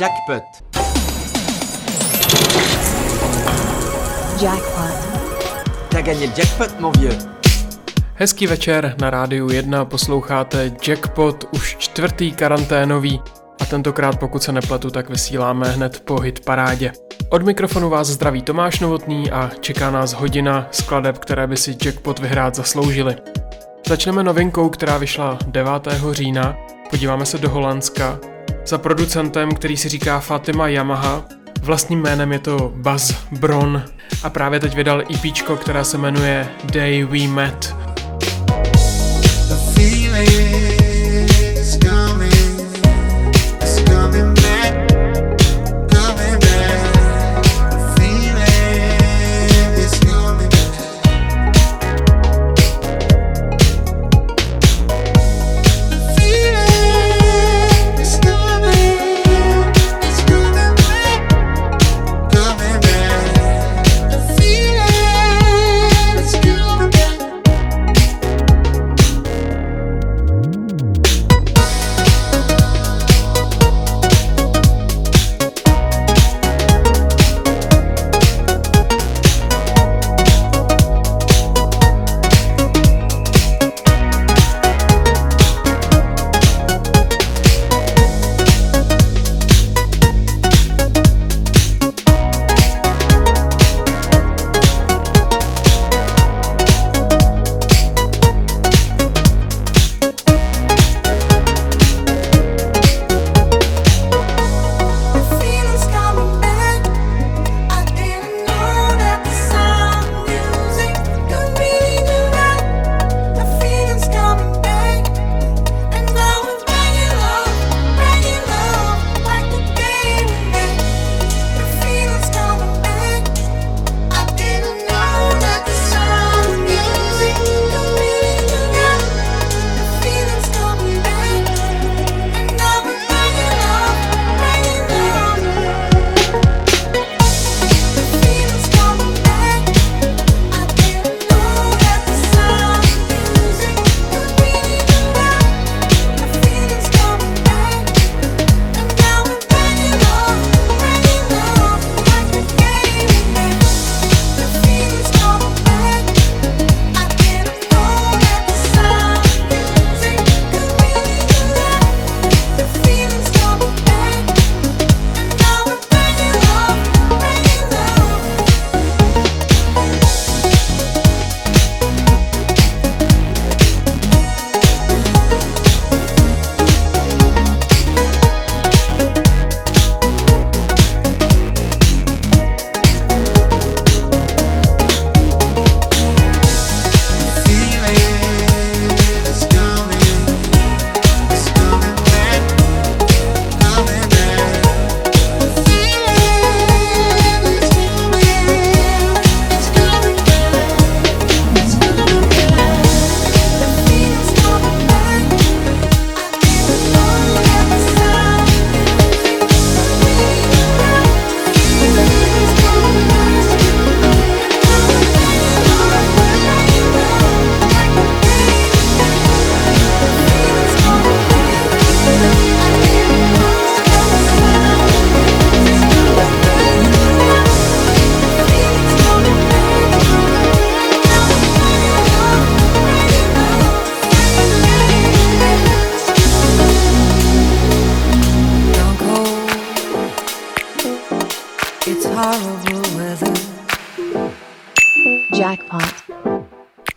Jackpot. Jackpot. T'as gagné jackpot, mon vieux. Hezký večer, na rádiu 1 posloucháte Jackpot, už čtvrtý karanténový a tentokrát pokud se nepletu, tak vysíláme hned po hit parádě. Od mikrofonu vás zdraví Tomáš Novotný a čeká nás hodina skladeb, které by si Jackpot vyhrát zasloužili. Začneme novinkou, která vyšla 9. října, podíváme se do Holandska. Za producentem, který si říká Fatima Yamaha, vlastním jménem je to Buzz Bron a právě teď vydal EP, která se jmenuje Day We Met. Feeling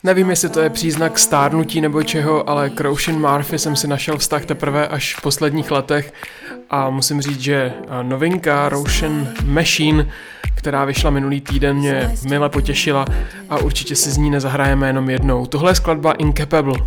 Nevím, jestli to je příznak stárnutí nebo čeho, ale k Roshan Murphy jsem si našel vztah teprve až v posledních letech a musím říct, že novinka Roshan Machine, která vyšla minulý týden, mě mile potěšila a určitě si z ní nezahrajeme jenom jednou. Tohle je skladba Incapable.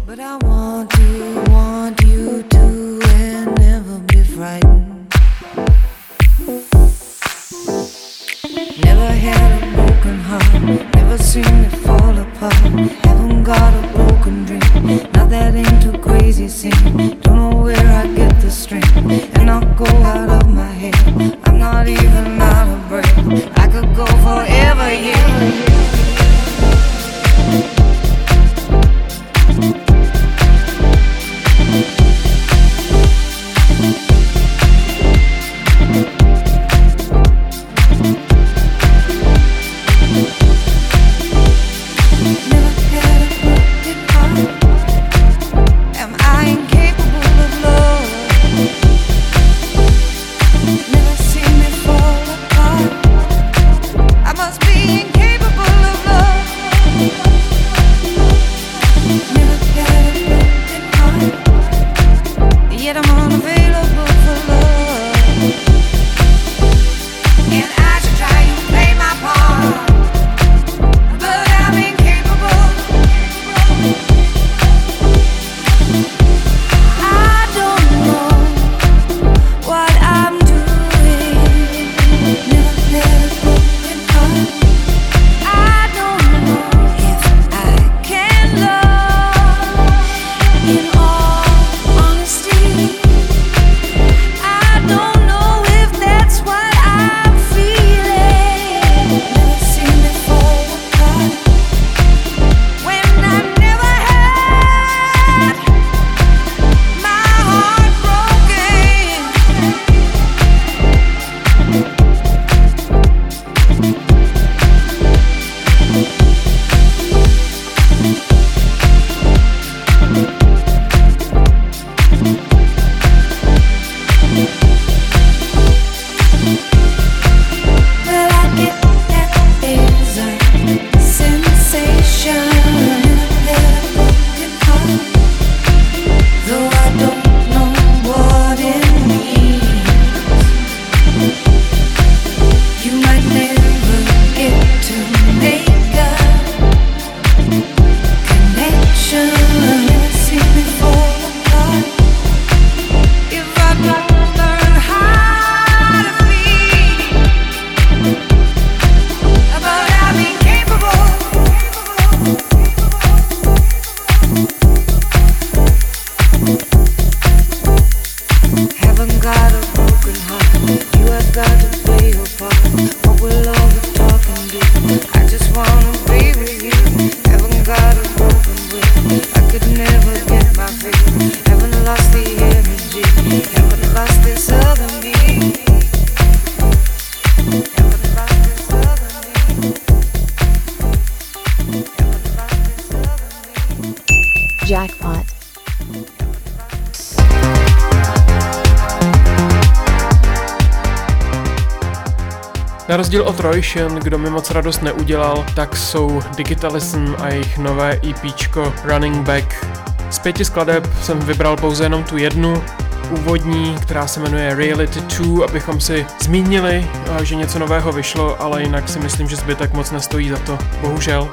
Roytion, kdo mi moc radost neudělal, tak jsou Digitalism a jejich nové EPčko Running Back. Z pěti skladeb jsem vybral pouze jenom tu jednu, úvodní, která se jmenuje Reality 2, abychom si zmínili, že něco nového vyšlo, ale jinak si myslím, že zbytek moc nestojí za to, bohužel.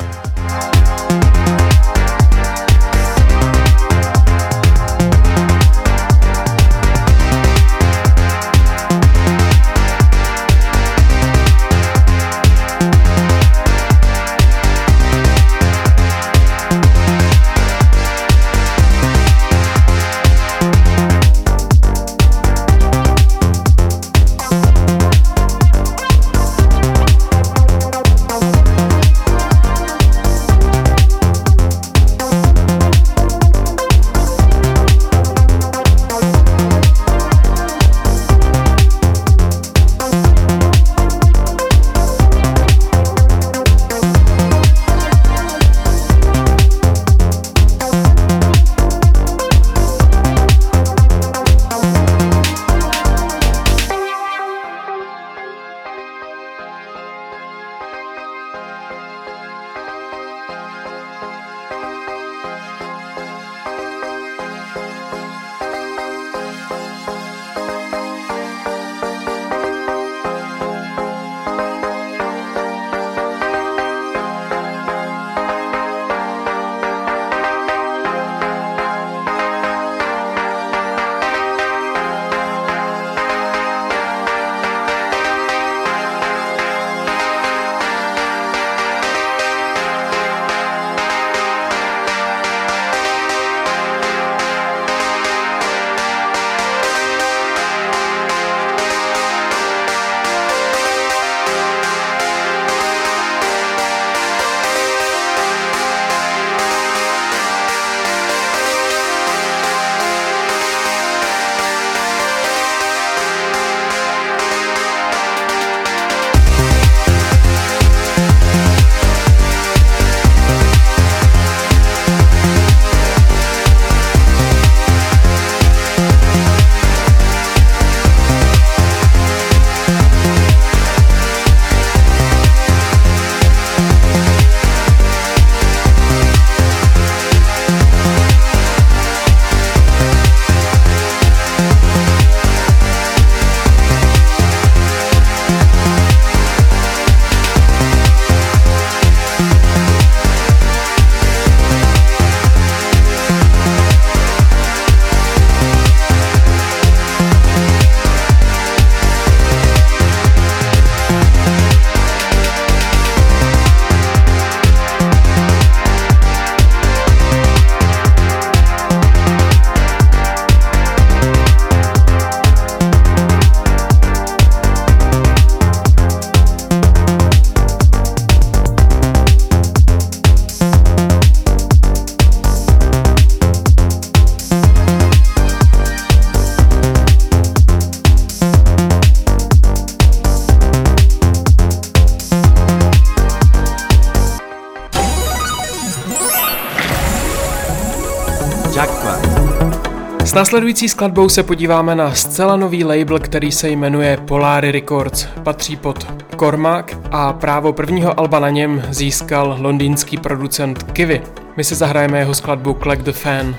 Následující skladbou se podíváme na zcela nový label, který se jmenuje Polary Records. Patří pod Cormac a právo prvního alba na něm získal londýnský producent Kivy. My si zahrajeme jeho skladbu Clack the Fan.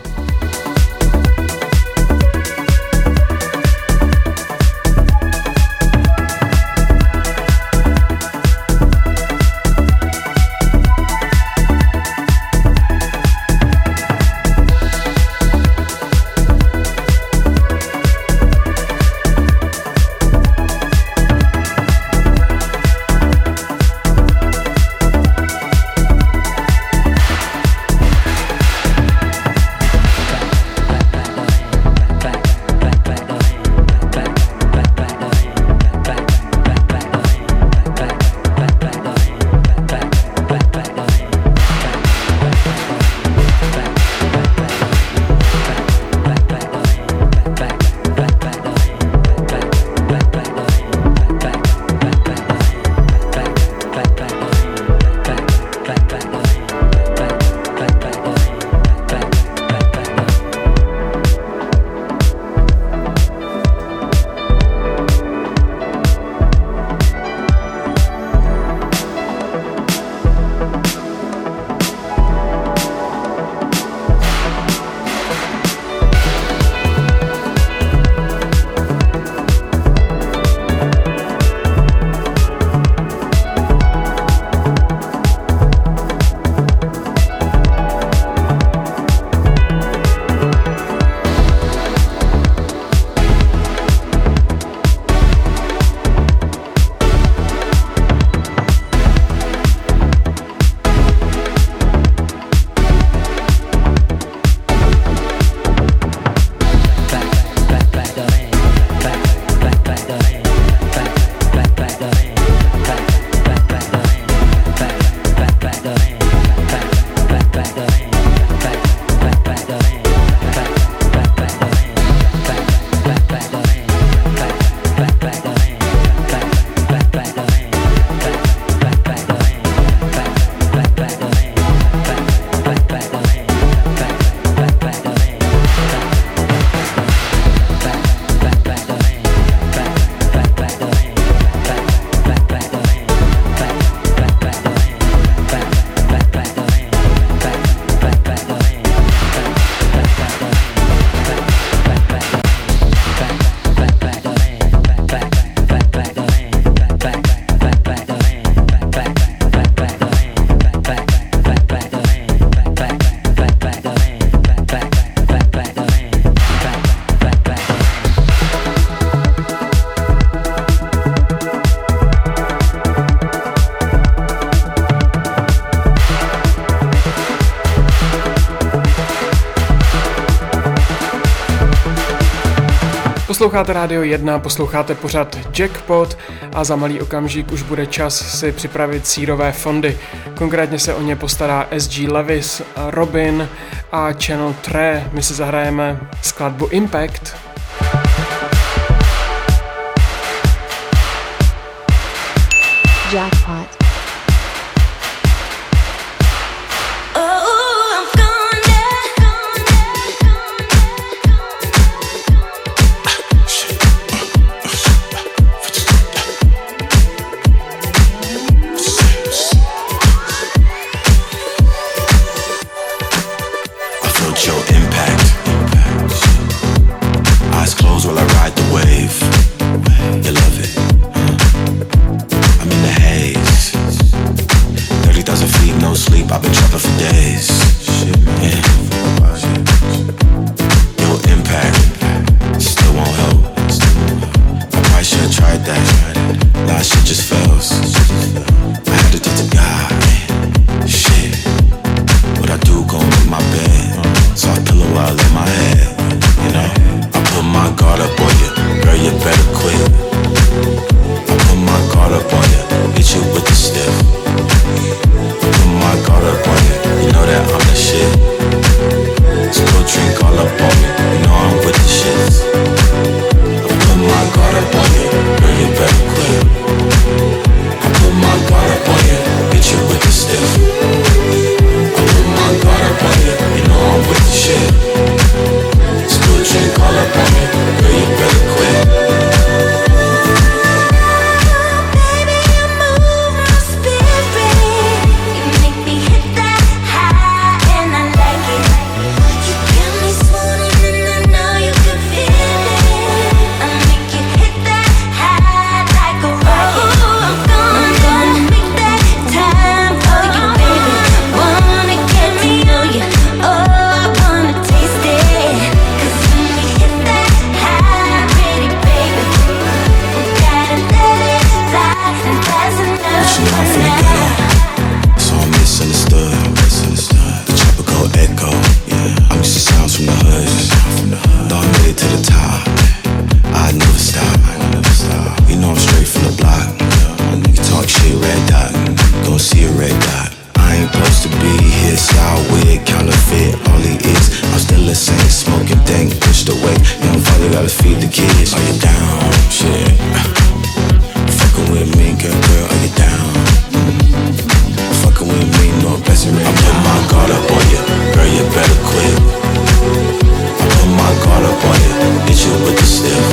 the Posloucháte Rádio 1, posloucháte pořad Jackpot a za malý okamžik už bude čas si připravit sírové fondy. Konkrétně se o ně postará SG Levis, Robin a Channel 3. My si zahrajeme skladbu Impact. You know I'm finna go. Misunderstood. The go echo. Yeah. I'm used to sounds from the hood. It to the top, I never stop. You know I'm straight from the block. Talk shit, red dot. See a red dot. I ain't supposed to be here, counterfeit. He is, I'm still the same, smoking pushed away. Gotta feed the kids. Are you down? Shit. Fucking with me, girl, girl, blessing right I put my guard up on you, girl, you better quit. I put my guard up on you, hit you with the stiff.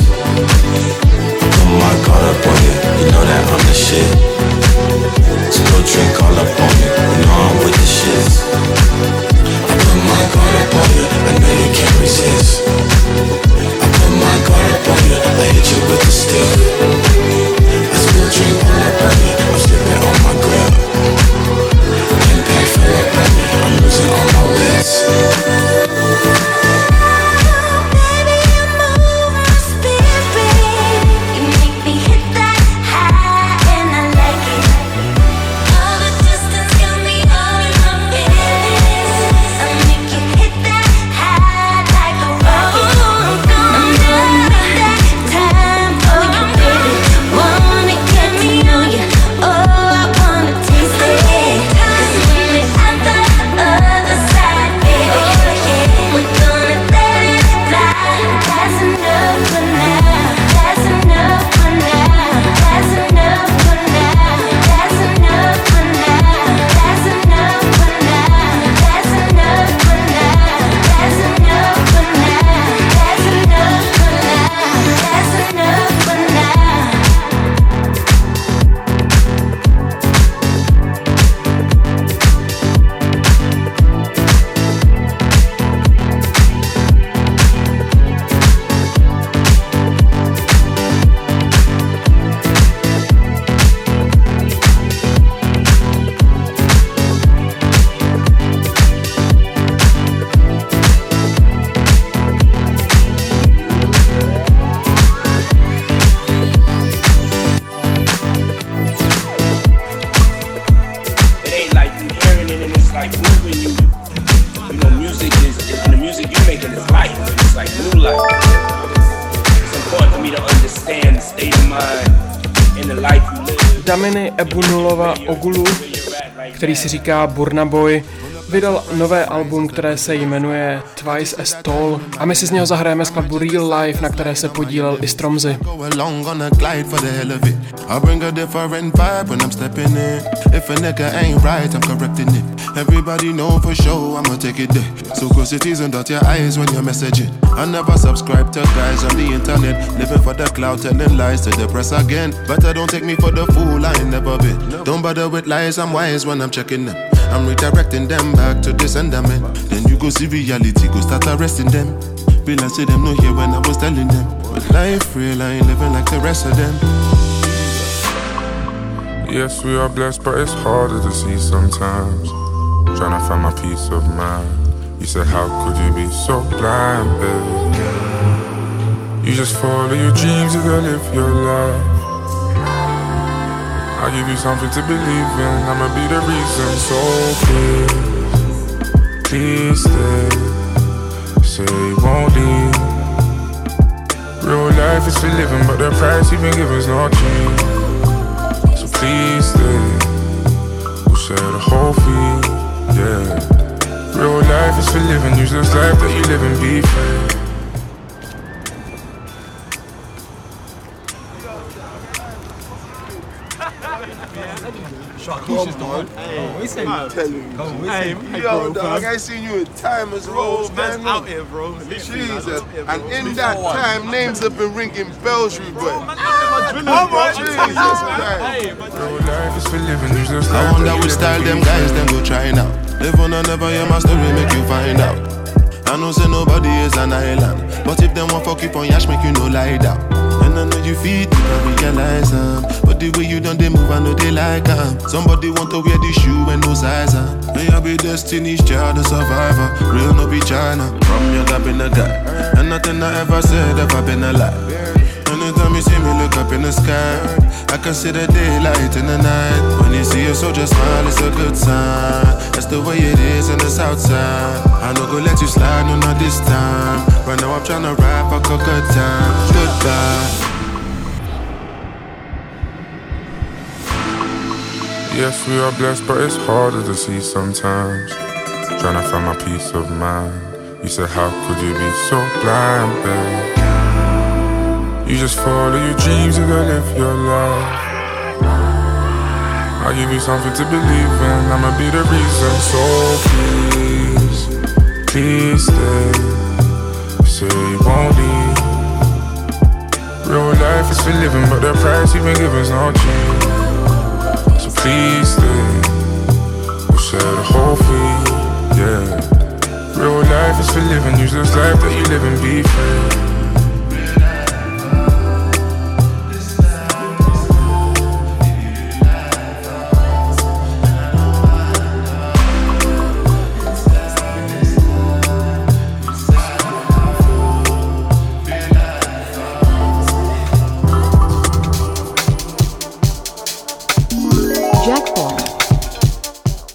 I put my guard up on you, you know that I'm the shit. Still drink all up on me, you know I'm with the shits. I put my guard up on you, I know you can't resist. I put my guard up on you, I hit you with the stiff. Který si říká Burna Boy, vydal nové album, které se jmenuje Twice as Tall a my si z něho zahrajeme skladbu Real Life, na které se podílel i Stromzy. Everybody know for sure I'ma take it there. So cross your T's and dot your eyes when you're messaging. I never subscribe to guys on the internet. Living for the cloud, telling lies to the press again. Better don't take me for the fool, I ain't never been. Don't bother with lies, I'm wise when I'm checking them. I'm redirecting them back to the sentiment. Then you go see reality, go start arresting them. Realize them no here when I was telling them. But life real, I ain't living like the rest of them. Yes, we are blessed, but it's harder to see sometimes. Trying to find my peace of mind. You said, How could you be so blind, babe? You just follow your dreams, you gotta live your life. I'll give you something to believe in. I'ma be the reason. So please, please stay. Say you won't leave. Real life is for living, but the price you've been is not cheap. So please stay. We'll share whole fee, yeah. Real life is for living, use this life that you live and be free. Yo, dog, I seen you in time as rose, man. out here, bro. Jesus. And in that time, names have been ringing bells, you boy. Real life is I wonder which style them guys them go trying out. Live on and never hear my story, make you find out. I know say nobody is an island, but if them want fuck you on yash, make you no lie down. And I know you feel I realize um, But the way you done they move, I know they like um. Somebody want to wear the shoe and no size um. May I be destiny's child, a survivor. Real no be China. From your I've been a guy, and nothing I ever said ever been a lie. Anytime you see me look up in the sky, I can see the daylight in the night. When you see a soldier smile, it's a good sign. That's the way it is in the south side. I no go let you slide, no, not this time. Right now I'm tryna rap a good time. Goodbye. Yes, we are blessed, but it's harder to see sometimes. Trying to find my peace of mind. You said, How could you be so blind, babe? You just follow your dreams, you gotta live your life. I'll give you something to believe in, I'ma be the reason. So please, please stay. Say you won't leave. Real life is for living, but the price you've been given is not cheap. So please stay. We'll share the whole fee, yeah. Real life is for living, use this life that you live and be free.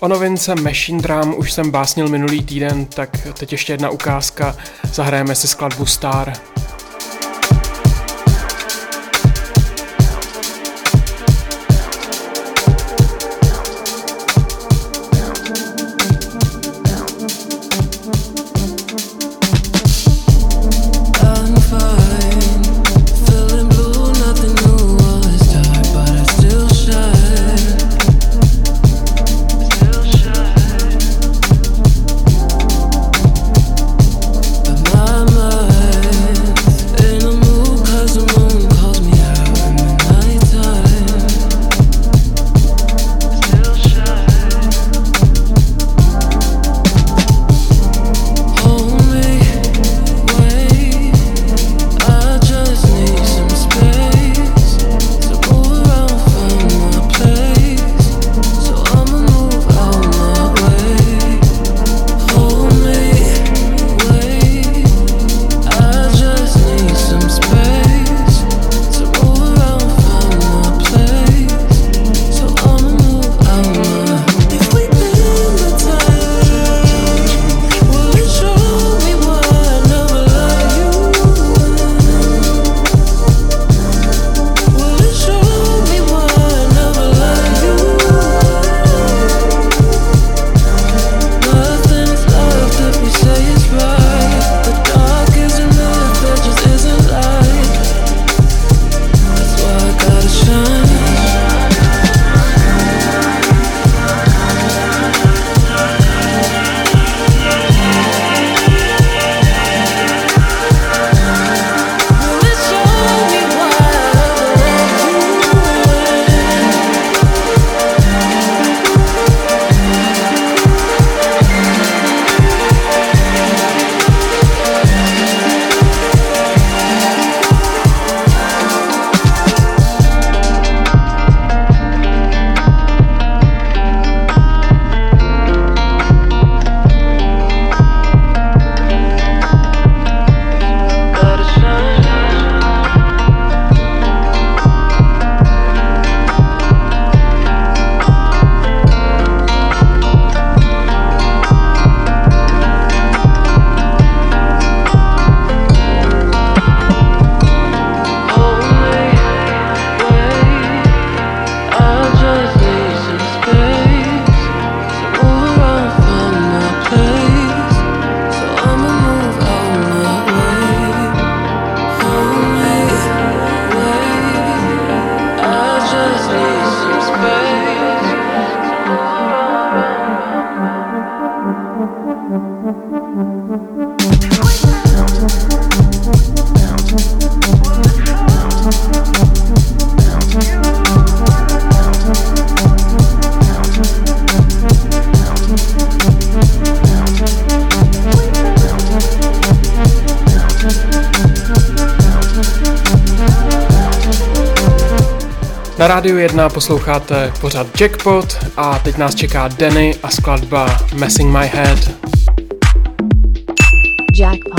O novince Machine Drum už jsem básnil minulý týden, tak teď ještě jedna ukázka. Zahrajeme si skladbu Star. Rádiu 1 posloucháte pořad Jackpot a teď nás čeká Danny a skladba Messing My Head. Jackpot.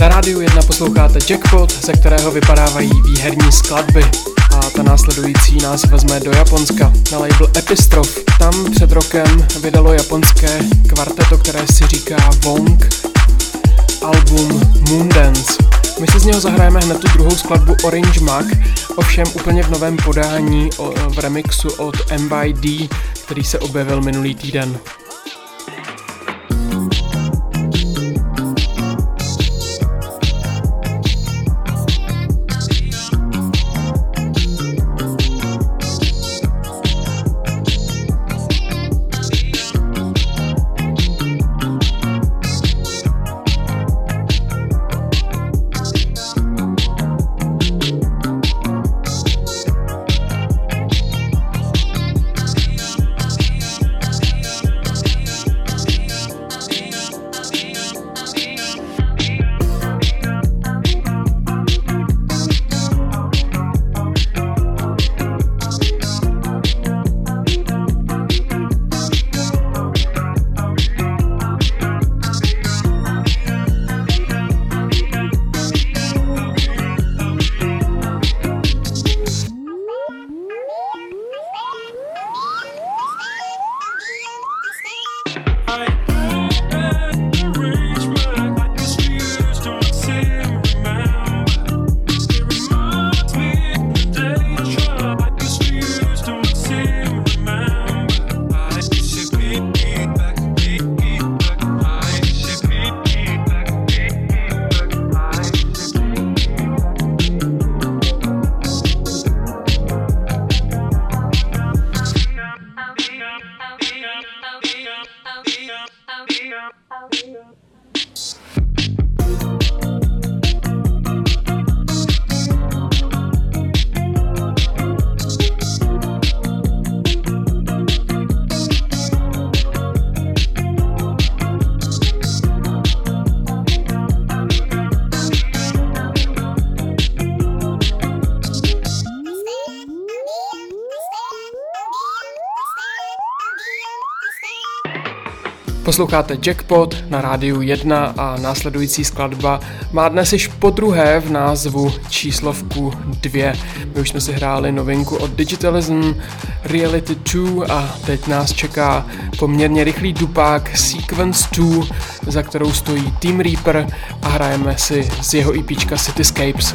Na rádiu jedna posloucháte Jackpot, ze kterého vypadávají výherní skladby a ta následující nás vezme do Japonska na label Epistrof. Tam před rokem vydalo japonské kvarteto, které si říká Wong, album Moondance. My si z něho zahrajeme hned tu druhou skladbu Orange Mag, ovšem úplně v novém podání v remixu od MYD, který se objevil minulý týden. beat. Posloucháte Jackpot na rádiu 1 a následující skladba má dnes již po druhé v názvu číslovku 2. My už jsme si hráli novinku od Digitalism, Reality 2 a teď nás čeká poměrně rychlý dupák Sequence 2, za kterou stojí Team Reaper a hrajeme si z jeho EPčka Cityscapes.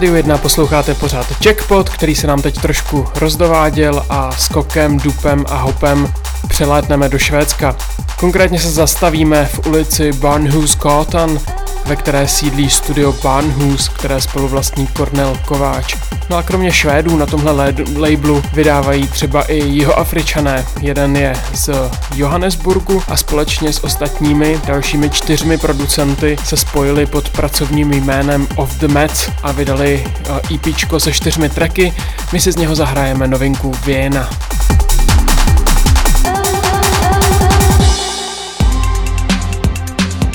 Rádiu 1 posloucháte pořád Jackpot, který se nám teď trošku rozdováděl a skokem, dupem a hopem přelétneme do Švédska. Konkrétně se zastavíme v ulici Barnhus Gatan, ve které sídlí studio Barnhus, které spoluvlastní Cornel Kováč. No a kromě Švédů na tomhle labelu vydávají třeba i jihoafričané. Jeden je z Johannesburgu a společně s ostatními dalšími čtyřmi producenty se spojili pod pracovním jménem Of The Met a vydali eh, EPčko se čtyřmi tracky. My si z něho zahrajeme novinku Vienna.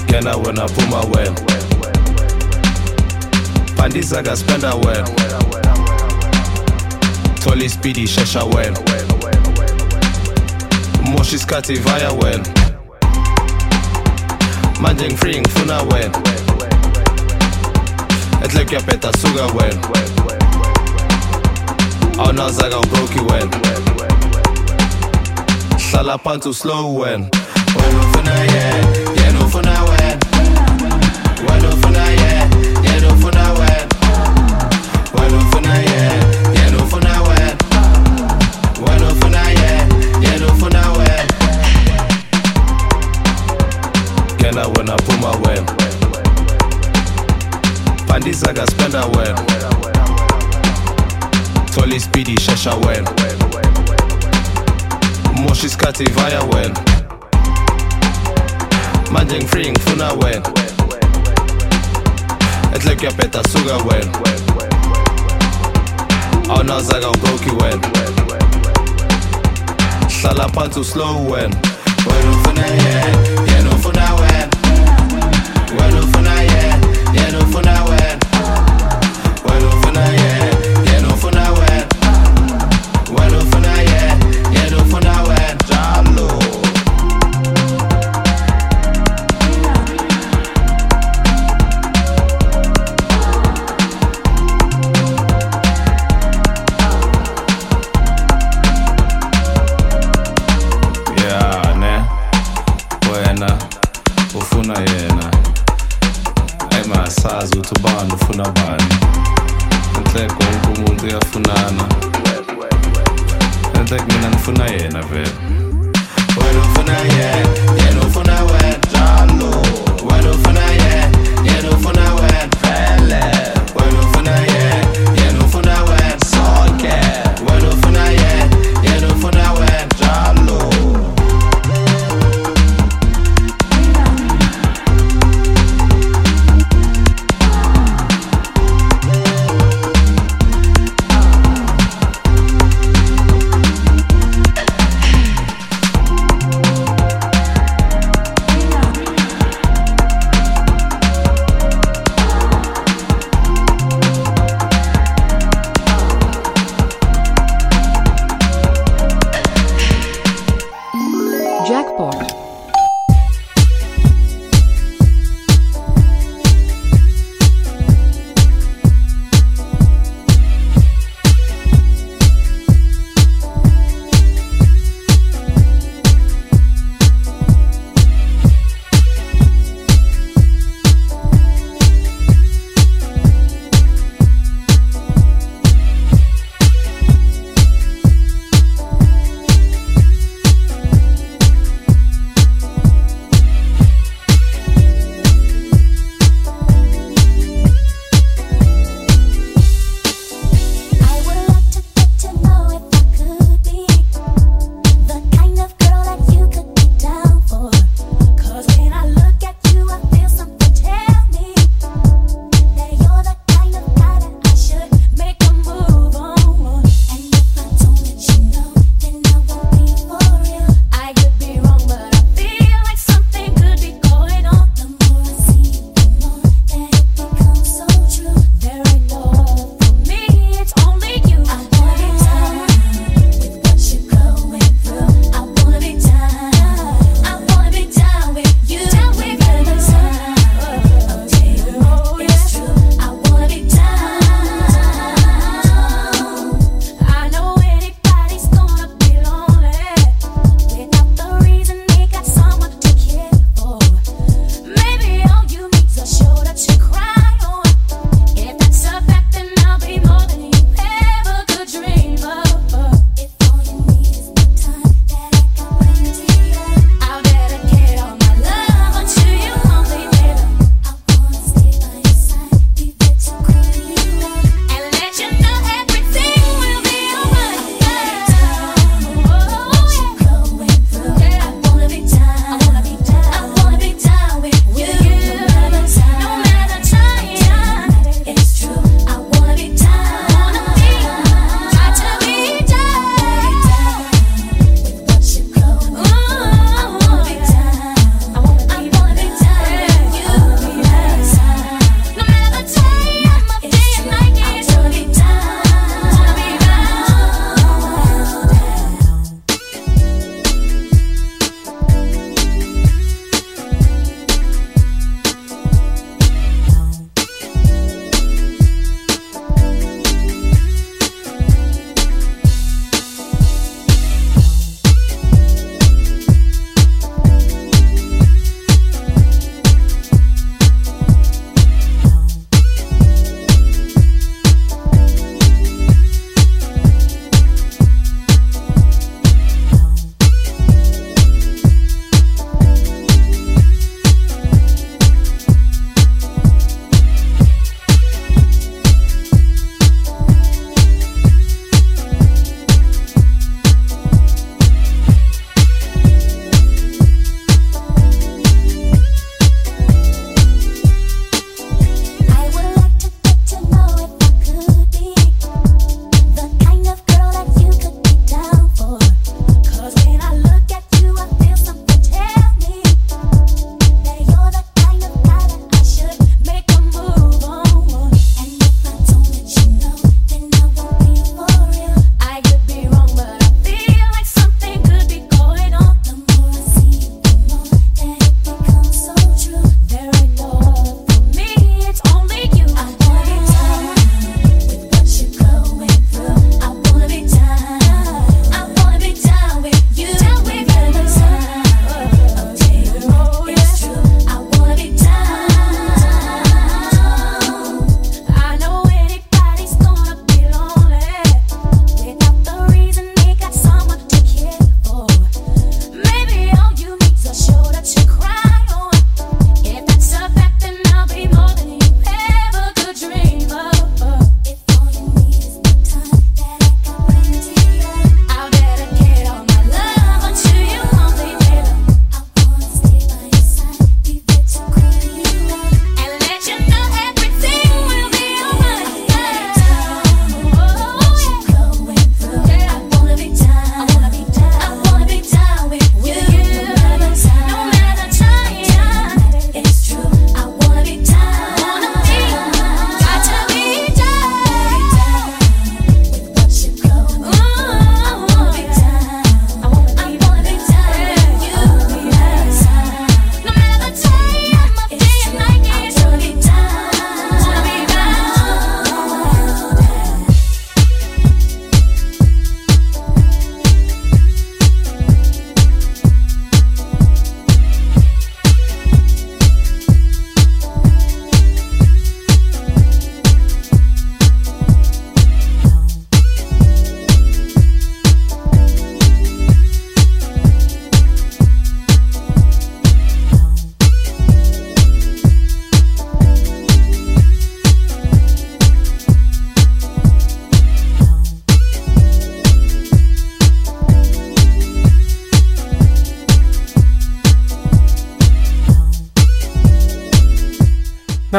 Kena put my well. Pandisa got spend well. Speedy shesha well. Moshi skati via well. Manjing freeing funa well. Etlek ya peta suga well. Au na zaga broki well. Hlala phansi slow well. Wena ufuna yeah, Well. Tolly speedy shesha well. Moshi skati via well. Manjing freeing funa well. Etlek ya peta suga well. Au na zaga broki well. Hlala phansi slow well. Wena ufuna yeah, yena ngifuna yena vele. Wena ufuna yena, yena ufuna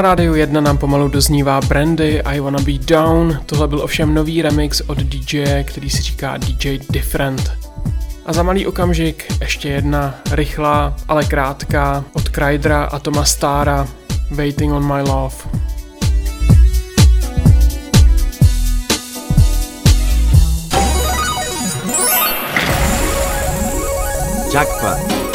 rádiu 1 nám pomalu doznívá Brandy I Wanna Be Down, tohle byl ovšem nový remix od DJ, který si říká DJ Different. A za malý okamžik ještě jedna rychlá, ale krátká od Krydra a Toma Stara Waiting on My Love. Jackpot.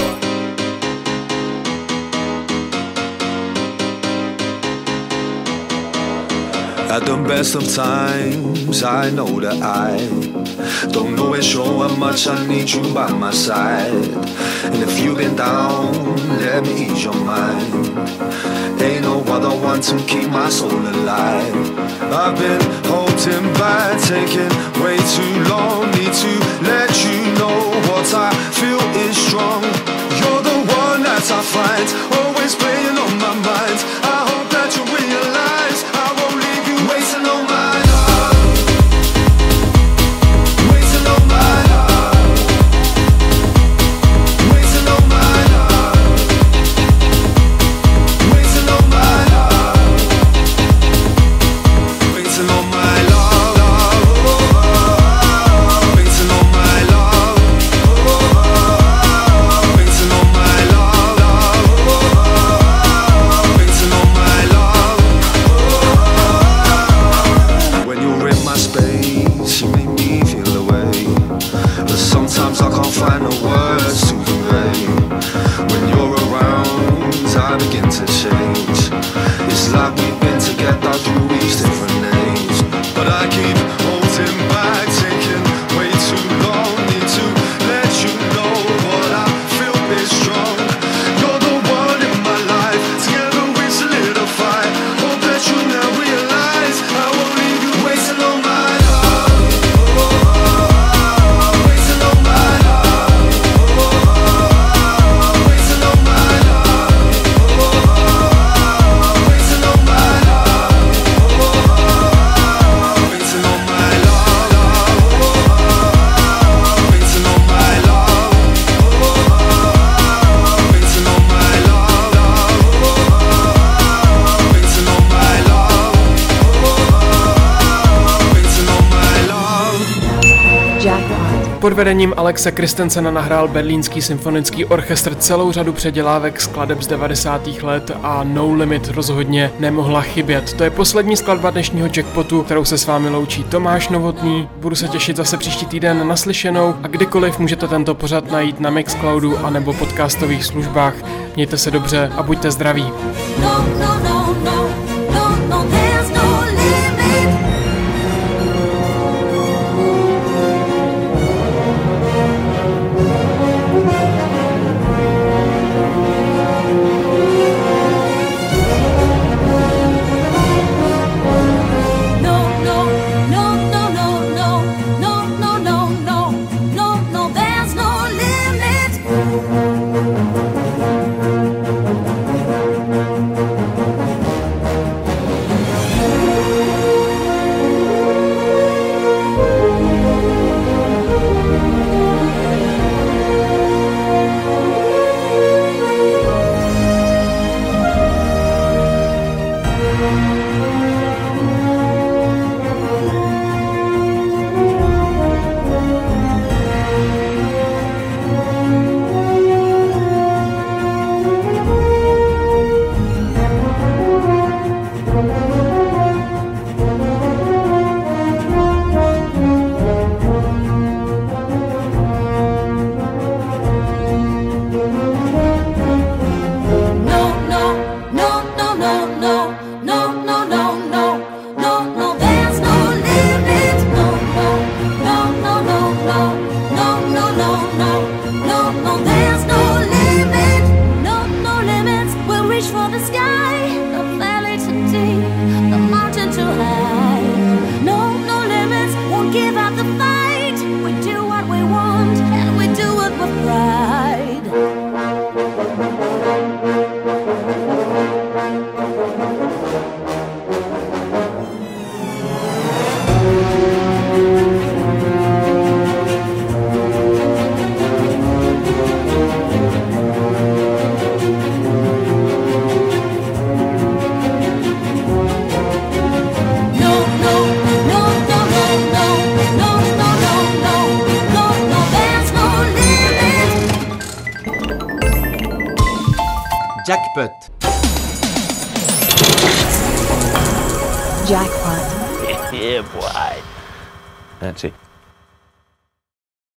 At the best of times, I know that I don't always show how much I need you by my side. And if you've been down, let me ease your mind. Ain't no other one to keep my soul alive. I've been holding back, taking way too long. Need to let you know what I feel is strong. You're the one that I find, vedením Alexe Kristensena nahrál Berlínský symfonický orchestr celou řadu předělávek skladeb z 90. let a No Limit rozhodně nemohla chybět. To je poslední skladba dnešního jackpotu, kterou se s vámi loučí Tomáš Novotný. Budu se těšit zase příští týden naslyšenou a kdykoliv můžete tento pořad najít na Mixcloudu anebo podcastových službách. Mějte se dobře a buďte zdraví. No, no, no,